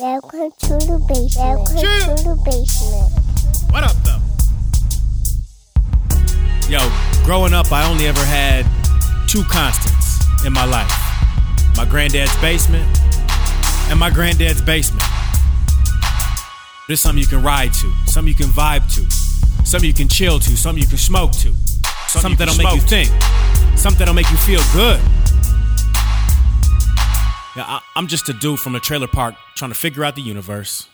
Welcome to the basement. Welcome Chill. to the basement. What up, though? Yo, growing up, I only ever had two constants in my life my granddad's basement and my granddad's basement. There's something you can ride to, something you can vibe to, something you can chill to, something you can smoke to, something, that'll make you think, something that'll make you feel good. Yeah, I, I'm just a dude from a trailer park trying to figure out the universe.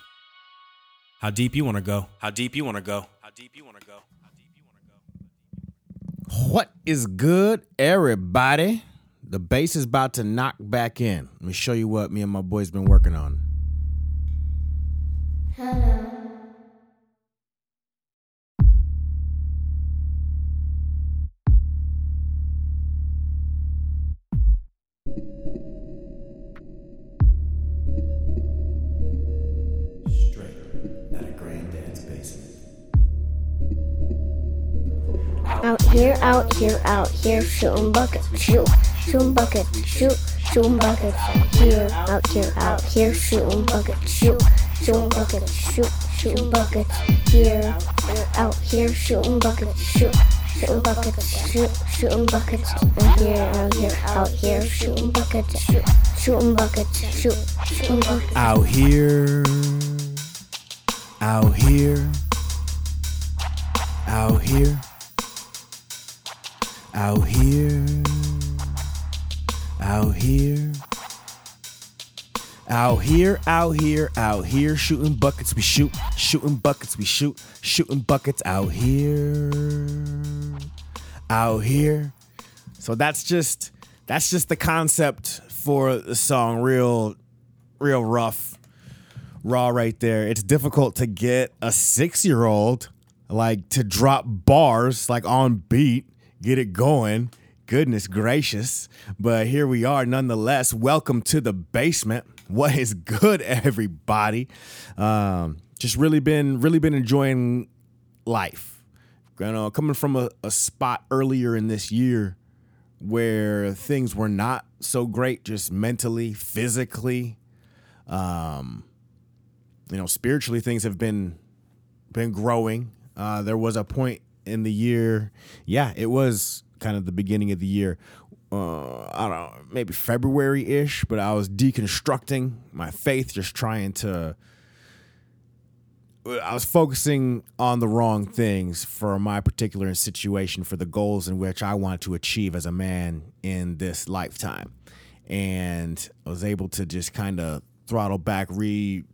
How deep you want to go? How deep you want to go? How deep you want to go? How deep you want to go? What is good, everybody? The bass is about to knock back in. Let me show you what me and my boys been working on. Straight here, out here, shooting buckets, shoot, shooting buckets, shoot, shooting buckets. Here, out here, out here, shooting buckets, shoot, shooting buckets, shoot, shooting buckets. Here, out here, shooting shoot, shooting buckets, shoot, shooting buckets. And here, out here, out here, shooting buckets, shoot, shooting buckets, shoot, shooting buckets. Out here, out here, out here, out here, out here, out here, out here, out here, shooting buckets we shoot, shooting buckets we shoot, shooting buckets out here, out here. So that's just that's just the concept for the song, real real rough, raw right there. It's difficult to get a six year old like to drop bars like on beat, get it going. Goodness gracious. But here we are nonetheless. Welcome to the basement. What is good, everybody? Um, just really been really been enjoying life. You know, coming from a, a spot earlier in this year where things were not so great, just mentally, physically, um, you know, spiritually, things have been been growing. Uh, there was a point in the year, yeah, it was kind of the beginning of the year. Uh, I don't know, maybe February ish, but I was deconstructing my faith, just trying to. I was focusing on the wrong things for my particular situation, for the goals in which I wanted to achieve as a man in this lifetime. And I was able to just kind of throttle back, re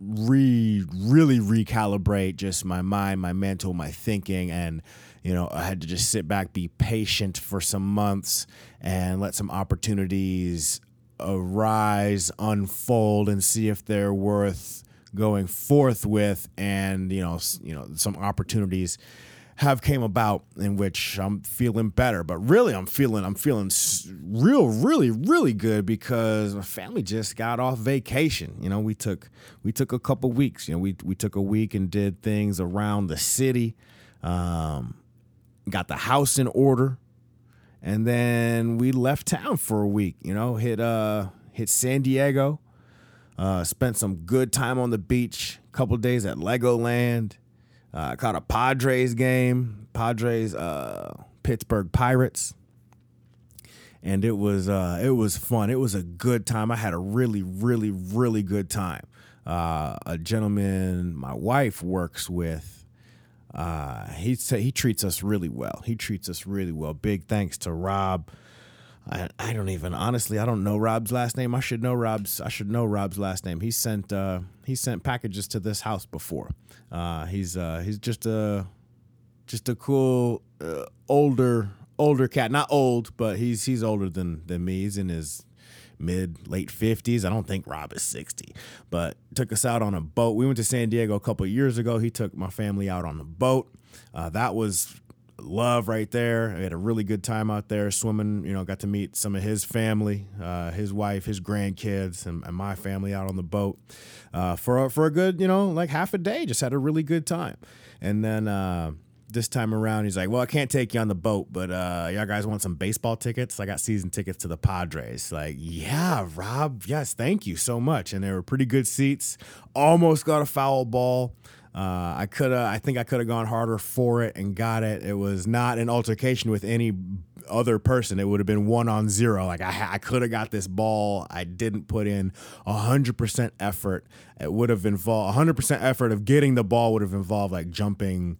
re really recalibrate just my mind, my mental, my thinking, and you know I had to just sit back, be patient for some months, and let some opportunities arise, unfold, and see if they're worth going forth with. And you know, you know, some opportunities have came about in which I'm feeling better. But really, I'm feeling I'm feeling real, really, really good because my family just got off vacation. You know, we took we took a couple weeks. You know, we we took a week and did things around the city. Um, got the house in order, and then we left town for a week. You know, hit uh hit San Diego. Uh, spent some good time on the beach. Couple days at Legoland. Uh, caught a Padres game. Padres, uh, Pittsburgh Pirates, and it was uh, it was fun. It was a good time. I had a really, really, really good time. Uh, a gentleman my wife works with. Uh, he sa- he treats us really well. He treats us really well. Big thanks to Rob. I, I don't even honestly I don't know Rob's last name. I should know Rob's I should know Rob's last name. He sent uh he sent packages to this house before. Uh he's uh he's just a just a cool uh, older older cat. Not old, but he's he's older than than me. He's in his mid late 50s. I don't think Rob is 60, but took us out on a boat. We went to San Diego a couple years ago. He took my family out on the boat. Uh, that was love right there. I had a really good time out there swimming. You know, got to meet some of his family, uh, his wife, his grandkids, and, and my family out on the boat uh, for a, for a good, you know, like half a day. Just had a really good time, and then. Uh, this time around, he's like, "Well, I can't take you on the boat, but uh, y'all guys want some baseball tickets? I got season tickets to the Padres." Like, yeah, Rob, yes, thank you so much. And they were pretty good seats. Almost got a foul ball. Uh, I could have, I think I could have gone harder for it and got it. It was not an altercation with any other person. It would have been one on zero. Like I, I could have got this ball. I didn't put in hundred percent effort. It would have involved hundred percent effort of getting the ball would have involved like jumping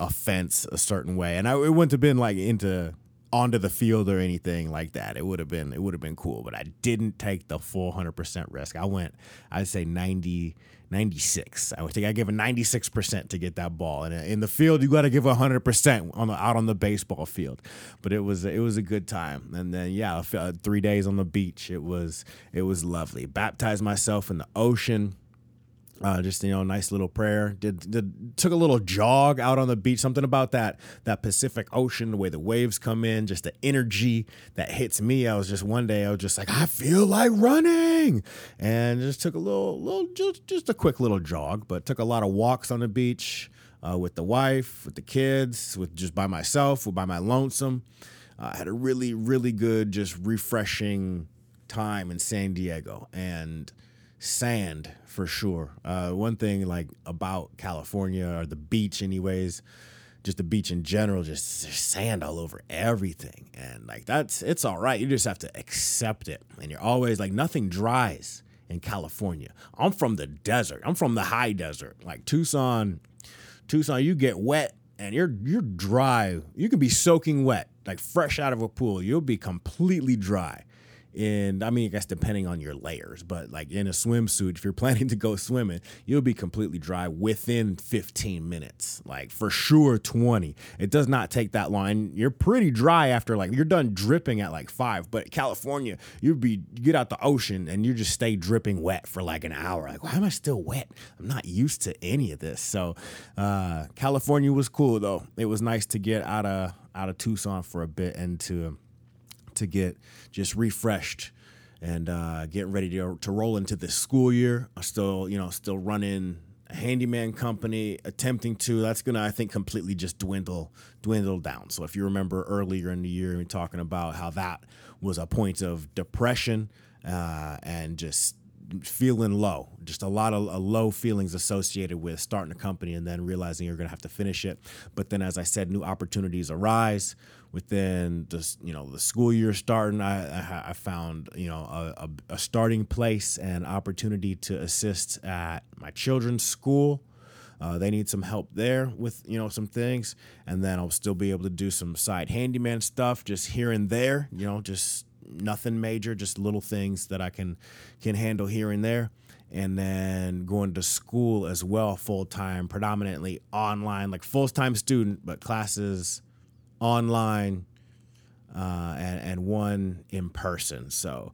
a fence a certain way, and I, it wouldn't have been like into onto the field or anything like that. It would have been it would have been cool, but I didn't take the full 100% risk. I went I'd say 90 96. I would think I give a 96% to get that ball. And in the field, you got to give 100% on the, out on the baseball field. But it was it was a good time. And then yeah, uh, 3 days on the beach. It was it was lovely. Baptized myself in the ocean. Uh, just you know, nice little prayer. Did, did took a little jog out on the beach. Something about that that Pacific Ocean, the way the waves come in, just the energy that hits me. I was just one day, I was just like, I feel like running, and just took a little, little, just just a quick little jog. But took a lot of walks on the beach uh, with the wife, with the kids, with just by myself, or by my lonesome. I uh, had a really, really good, just refreshing time in San Diego, and sand for sure. Uh, one thing like about California or the beach, anyways, just the beach in general, just sand all over everything, and like that's it's all right. You just have to accept it, and you're always like nothing dries in California. I'm from the desert. I'm from the high desert, like Tucson. Tucson, you get wet and you're you're dry. You can be soaking wet, like fresh out of a pool. You'll be completely dry and I mean, I guess depending on your layers, but like in a swimsuit, if you're planning to go swimming, you'll be completely dry within 15 minutes, like for sure 20. It does not take that long. You're pretty dry after like you're done dripping at like five. But California, you'd be you get out the ocean and you just stay dripping wet for like an hour. Like, why am I still wet? I'm not used to any of this. So, uh, California was cool though. It was nice to get out of out of Tucson for a bit and to to get just refreshed and uh, getting ready to, to roll into this school year. I'm still, you know, still running a handyman company, attempting to. That's gonna, I think, completely just dwindle, dwindle down. So if you remember earlier in the year, we talking about how that was a point of depression uh, and just feeling low, just a lot of uh, low feelings associated with starting a company and then realizing you're going to have to finish it. But then, as I said, new opportunities arise within the you know the school year starting. I I, found you know a, a, a starting place and opportunity to assist at my children's school. Uh, they need some help there with you know some things, and then I'll still be able to do some side handyman stuff just here and there. You know, just nothing major, just little things that I can can handle here and there. And then going to school as well, full time, predominantly online, like full time student, but classes online uh, and, and one in person. So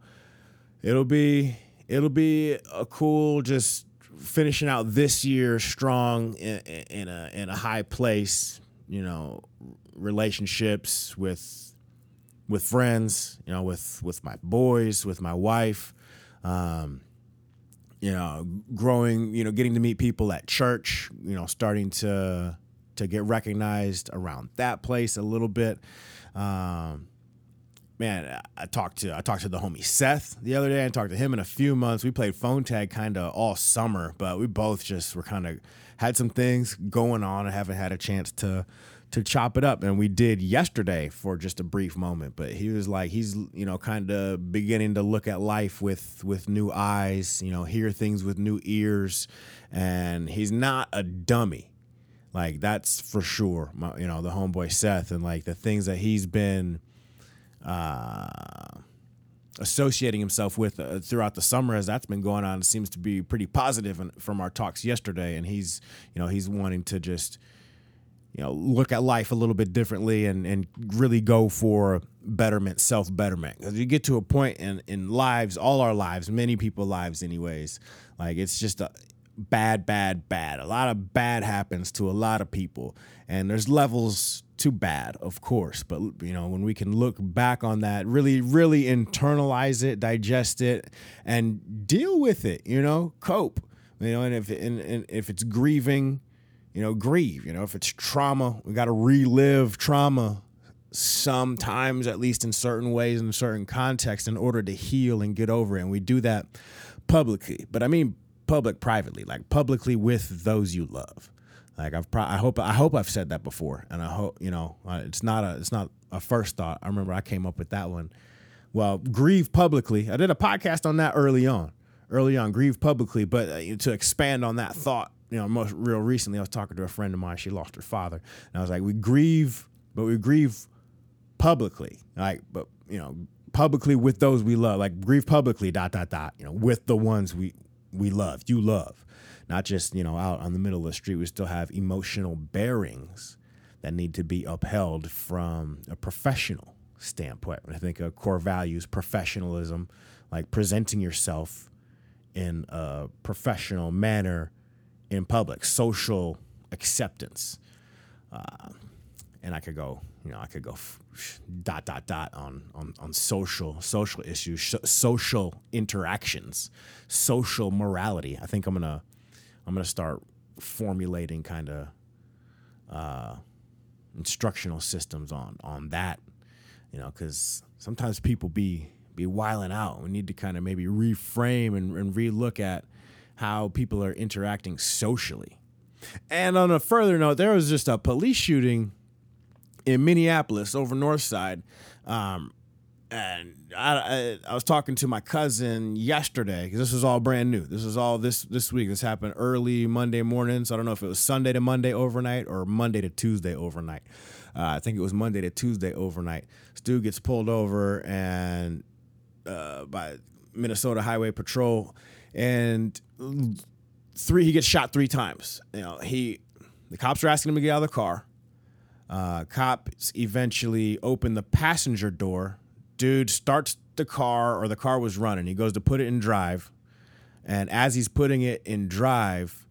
it'll be it'll be a cool just finishing out this year strong in, in a in a high place. You know, relationships with with friends, you know, with with my boys, with my wife, um, you know, growing, you know, getting to meet people at church, you know, starting to to get recognized around that place a little bit. Um, man, I talked to I talked to the homie Seth the other day. I talked to him in a few months. We played phone tag kind of all summer, but we both just were kind of had some things going on and haven't had a chance to to chop it up and we did yesterday for just a brief moment but he was like he's you know kind of beginning to look at life with with new eyes you know hear things with new ears and he's not a dummy like that's for sure My, you know the homeboy seth and like the things that he's been uh associating himself with uh, throughout the summer as that's been going on seems to be pretty positive from our talks yesterday. And he's you know he's wanting to just you know look at life a little bit differently and and really go for betterment self betterment because you get to a point in in lives all our lives many people lives anyways like it's just a bad bad bad a lot of bad happens to a lot of people and there's levels to bad of course but you know when we can look back on that really really internalize it digest it and deal with it you know cope you know and if and, and if it's grieving you know, grieve. You know, if it's trauma, we got to relive trauma sometimes, at least in certain ways, in certain contexts, in order to heal and get over it. And we do that publicly. But I mean public privately, like publicly with those you love. Like I've, pro- I hope, I hope I've said that before, and I hope you know it's not a, it's not a first thought. I remember I came up with that one. Well, grieve publicly. I did a podcast on that early on, early on, grieve publicly. But uh, to expand on that thought, you know, most real recently, I was talking to a friend of mine. She lost her father, and I was like, we grieve, but we grieve publicly, like, but you know, publicly with those we love, like grieve publicly, dot dot dot, you know, with the ones we we love, you love, not just you know out on the middle of the street. We still have emotional bearings that need to be upheld from a professional standpoint. I think a core values, professionalism, like presenting yourself in a professional manner in public, social acceptance. Uh, and I could go, you know, I could go f- dot dot dot on on on social social issues, sh- social interactions, social morality. I think I'm gonna I'm gonna start formulating kind of uh, instructional systems on on that, you know, because sometimes people be be wiling out. We need to kind of maybe reframe and, and relook at how people are interacting socially. And on a further note, there was just a police shooting in Minneapolis over North Side. Um, and I, I, I, was talking to my cousin yesterday because this was all brand new. This was all this this week. This happened early Monday morning, so I don't know if it was Sunday to Monday overnight or Monday to Tuesday overnight. Uh, I think it was Monday to Tuesday overnight. Dude gets pulled over and uh, by Minnesota Highway Patrol, and three he gets shot three times. You know he the cops are asking him to get out of the car. Uh, cops eventually open the passenger door. Dude starts the car, or the car was running. He goes to put it in drive. And as he's putting it in drive,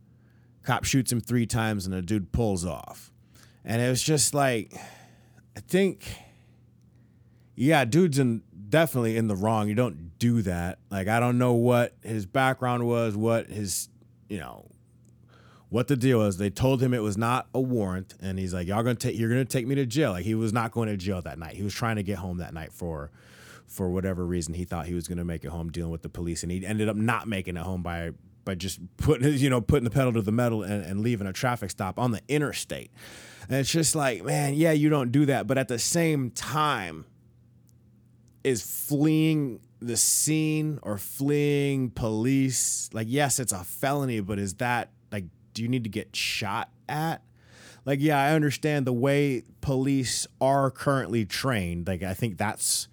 cop shoots him three times and the dude pulls off. And it was just like, I think, yeah, dude's in, definitely in the wrong. You don't do that. Like, I don't know what his background was, what his, you know, what the deal was. They told him it was not a warrant, and he's like, "Y'all gonna take, you're gonna take me to jail." Like he was not going to jail that night. He was trying to get home that night for, for whatever reason he thought he was gonna make it home dealing with the police, and he ended up not making it home by by just putting you know putting the pedal to the metal and, and leaving a traffic stop on the interstate. And it's just like, man, yeah, you don't do that, but at the same time, is fleeing the scene or fleeing police like yes it's a felony but is that do you need to get shot at? Like, yeah, I understand the way police are currently trained. Like, I think that's,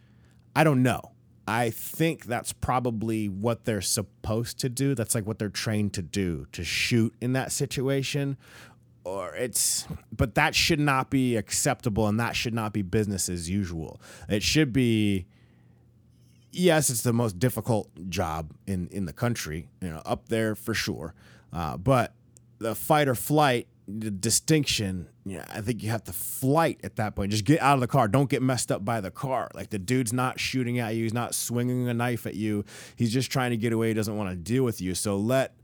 I don't know. I think that's probably what they're supposed to do. That's like what they're trained to do to shoot in that situation. Or it's, but that should not be acceptable and that should not be business as usual. It should be, yes, it's the most difficult job in, in the country, you know, up there for sure. Uh, but the fight or flight distinction yeah i think you have to flight at that point. Just get out of the car. Don't get messed up by the car. Like the dude's not shooting at you. He's not swinging a knife at you. He's just trying to get away. He doesn't want to deal with you. So let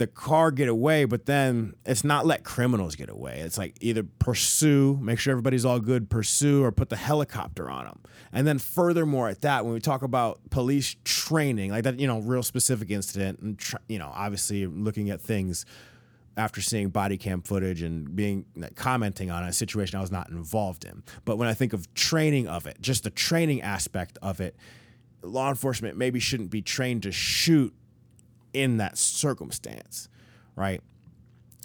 the car get away, but then it's not let criminals get away. It's like either pursue, make sure everybody's all good, pursue, or put the helicopter on them. And then furthermore, at that, when we talk about police training, like that, you know, real specific incident, and you know, obviously looking at things after seeing body cam footage and being commenting on a situation I was not involved in. But when I think of training of it, just the training aspect of it, law enforcement maybe shouldn't be trained to shoot in that circumstance, right?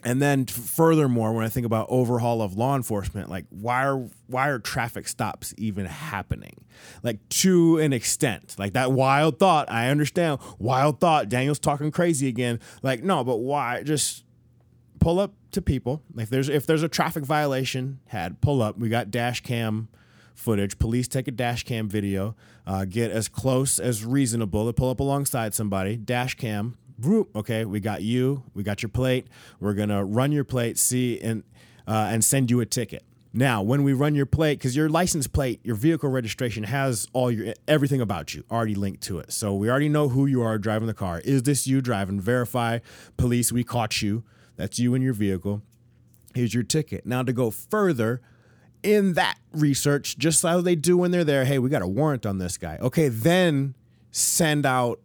And then furthermore, when I think about overhaul of law enforcement, like why are why are traffic stops even happening? Like to an extent, like that wild thought. I understand wild thought. Daniel's talking crazy again. Like no, but why? Just pull up to people. If there's if there's a traffic violation had, pull up. We got dash cam footage. Police take a dash cam video, uh, get as close as reasonable to pull up alongside somebody. Dash cam, okay, we got you, we got your plate. We're gonna run your plate, see, and uh, and send you a ticket. Now, when we run your plate, because your license plate, your vehicle registration has all your everything about you already linked to it. So we already know who you are driving the car. Is this you driving? Verify, police, we caught you. That's you and your vehicle. Here's your ticket. Now, to go further in that research, just how they do when they're there, hey, we got a warrant on this guy. Okay, then send out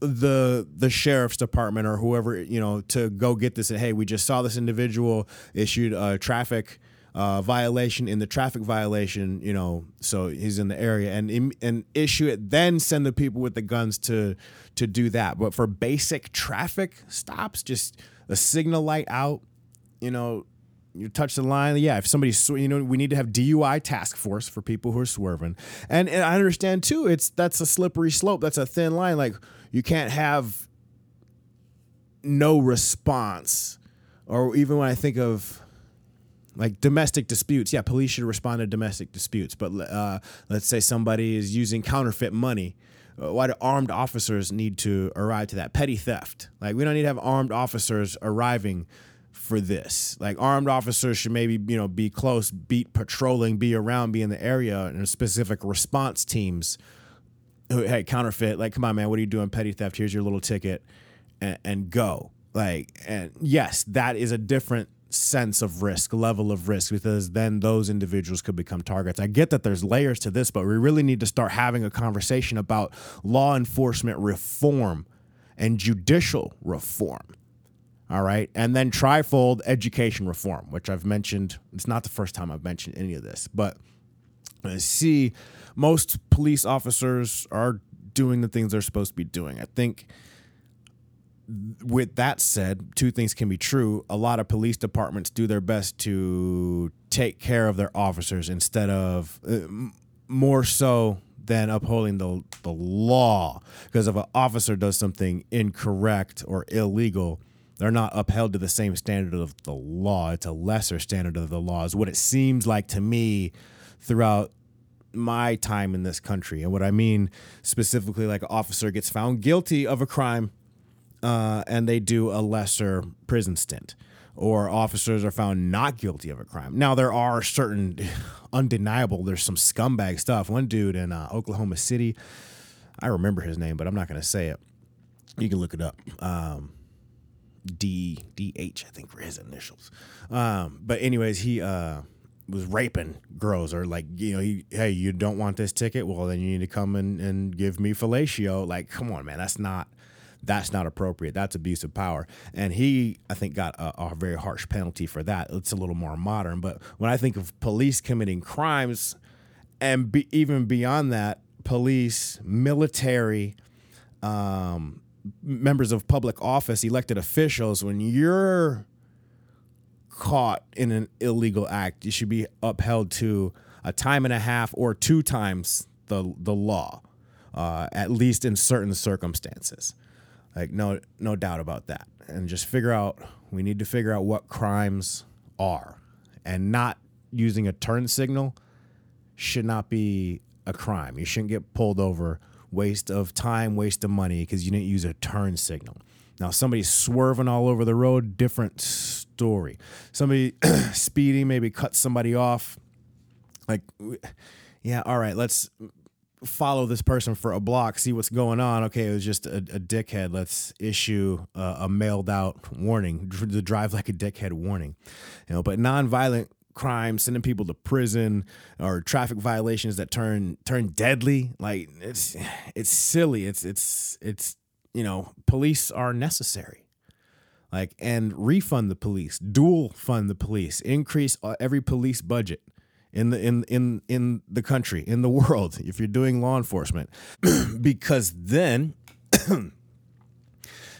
the the sheriff's department or whoever you know to go get this. And hey, we just saw this individual issued a traffic uh, violation in the traffic violation. You know, so he's in the area and and issue it. Then send the people with the guns to to do that. But for basic traffic stops, just a signal light out. You know, you touch the line. Yeah, if somebody's, you know, we need to have DUI task force for people who are swerving. And, and I understand too, it's that's a slippery slope. That's a thin line. Like you can't have no response. Or even when I think of like domestic disputes, yeah, police should respond to domestic disputes. But uh, let's say somebody is using counterfeit money. Uh, why do armed officers need to arrive to that? Petty theft. Like we don't need to have armed officers arriving for this. Like armed officers should maybe you know be close, beat patrolling, be around, be in the area, and specific response teams. Who, hey, counterfeit. Like, come on, man, what are you doing? Petty theft. Here's your little ticket, and, and go. Like, and yes, that is a different sense of risk, level of risk, because then those individuals could become targets. I get that there's layers to this, but we really need to start having a conversation about law enforcement reform and judicial reform. All right. And then trifold education reform, which I've mentioned. It's not the first time I've mentioned any of this, but I see most police officers are doing the things they're supposed to be doing. I think with that said, two things can be true. A lot of police departments do their best to take care of their officers instead of uh, more so than upholding the the law. Because if an officer does something incorrect or illegal, they're not upheld to the same standard of the law. It's a lesser standard of the law, is what it seems like to me throughout my time in this country. And what I mean specifically, like an officer gets found guilty of a crime uh, and they do a lesser prison stint, or officers are found not guilty of a crime. Now, there are certain undeniable, there's some scumbag stuff. One dude in uh, Oklahoma City, I remember his name, but I'm not going to say it. You can look it up. Um, D D H, I think were his initials. Um, but anyways, he uh, was raping girls, or like you know, he hey, you don't want this ticket? Well, then you need to come and, and give me fellatio. Like, come on, man, that's not that's not appropriate. That's abuse of power. And he, I think, got a, a very harsh penalty for that. It's a little more modern. But when I think of police committing crimes, and be, even beyond that, police, military, um, members of public office, elected officials, when you're caught in an illegal act, you should be upheld to a time and a half or two times the the law, uh, at least in certain circumstances. Like no no doubt about that. And just figure out we need to figure out what crimes are, and not using a turn signal should not be a crime. You shouldn't get pulled over waste of time, waste of money because you didn't use a turn signal. Now, somebody's swerving all over the road, different story. Somebody speeding, maybe cut somebody off. Like, yeah, all right, let's follow this person for a block, see what's going on. Okay, it was just a, a dickhead. Let's issue a, a mailed out warning, the drive like a dickhead warning. You know, but nonviolent crime, sending people to prison, or traffic violations that turn turn deadly. Like it's it's silly. It's it's it's you know police are necessary. Like and refund the police, dual fund the police, increase uh, every police budget in the in in in the country, in the world, if you're doing law enforcement, because then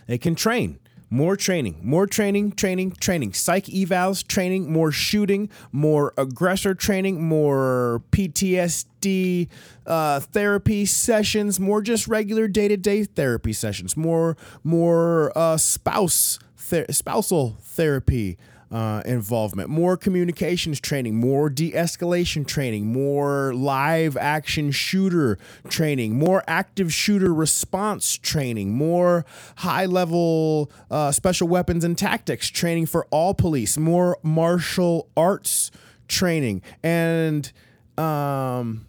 they can train more training, more training, training, training, psych evals training, more shooting, more aggressor training, more PTSD uh, therapy sessions, more just regular day to day therapy sessions, more more uh, spouse ther- spousal therapy uh, involvement, more communications training, more de escalation training, more live action shooter training, more active shooter response training, more high level uh, special weapons and tactics training for all police, more martial arts training, and um,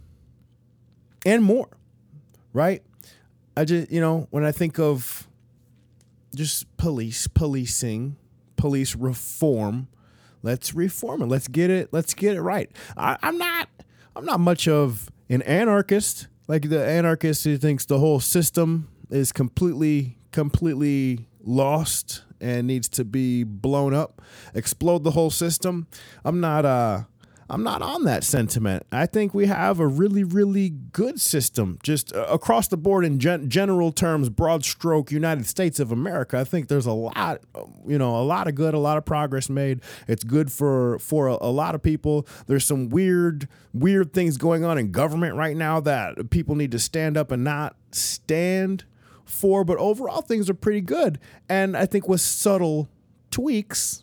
and more, right? I just, you know, when I think of just police, policing, police reform. Let's reform it. Let's get it. Let's get it right. I, I'm not. I'm not much of an anarchist. Like the anarchist who thinks the whole system is completely, completely lost and needs to be blown up, explode the whole system. I'm not. Uh, I'm not on that sentiment. I think we have a really, really good system, just uh, across the board in gen- general terms, broad stroke, United States of America. I think there's a lot, you know, a lot of good, a lot of progress made. It's good for for a, a lot of people. There's some weird, weird things going on in government right now that people need to stand up and not stand for. But overall, things are pretty good. And I think with subtle tweaks,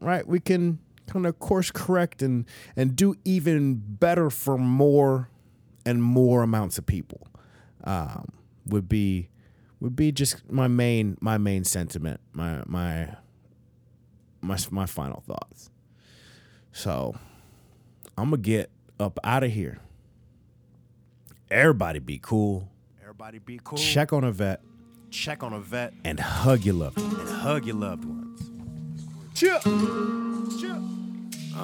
right, we can kind of course correct and and do even better for more and more amounts of people um, would be would be just my main my main sentiment my my my my final thoughts. So i'm gonna get up out of here. Everybody be cool. Everybody be cool. check on a vet. Check on a vet. And hug your loved one. and hug your loved ones.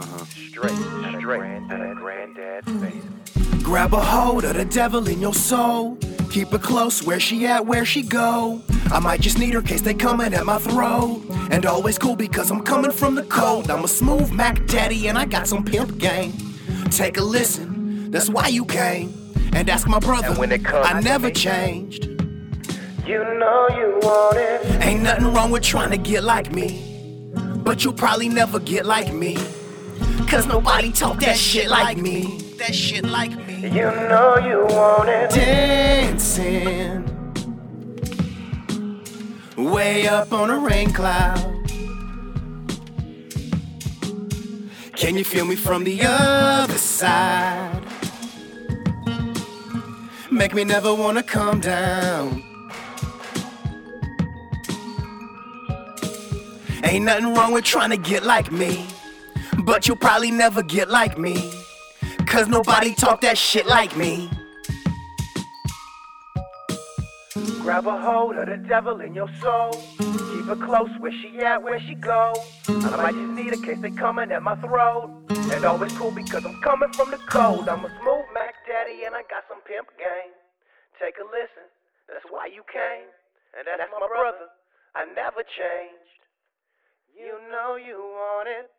Cheer. Straight out of granddad, granddad's face. Grab a hold of the devil in your soul. Keep her close where she at, where she go. I might just need her case they coming at my throat. And always cool because I'm coming from the cold. I'm a smooth Mac daddy and I got some pimp game. Take a listen, that's why you came. And ask my brother, And when it comes I never changed. You know you want it. Ain't nothing wrong with trying to get like me. But you'll probably never get like me. Cause nobody talk that shit like me. That shit like me. You know you want it. Dancing. Way up on a rain cloud. Can you feel me from the other side? Make me never wanna come down. Ain't nothing wrong with trying to get like me. But you'll probably never get like me. Cause nobody talk that shit like me. Grab a hold of the devil in your soul. Keep her close where she at, where she go. I might just need a case they coming at my throat. And always cool because I'm coming from the cold. I'm a smooth Mac daddy and I got some pimp game. Take a listen, that's why you came. And that's my brother, I never changed. You know you want it.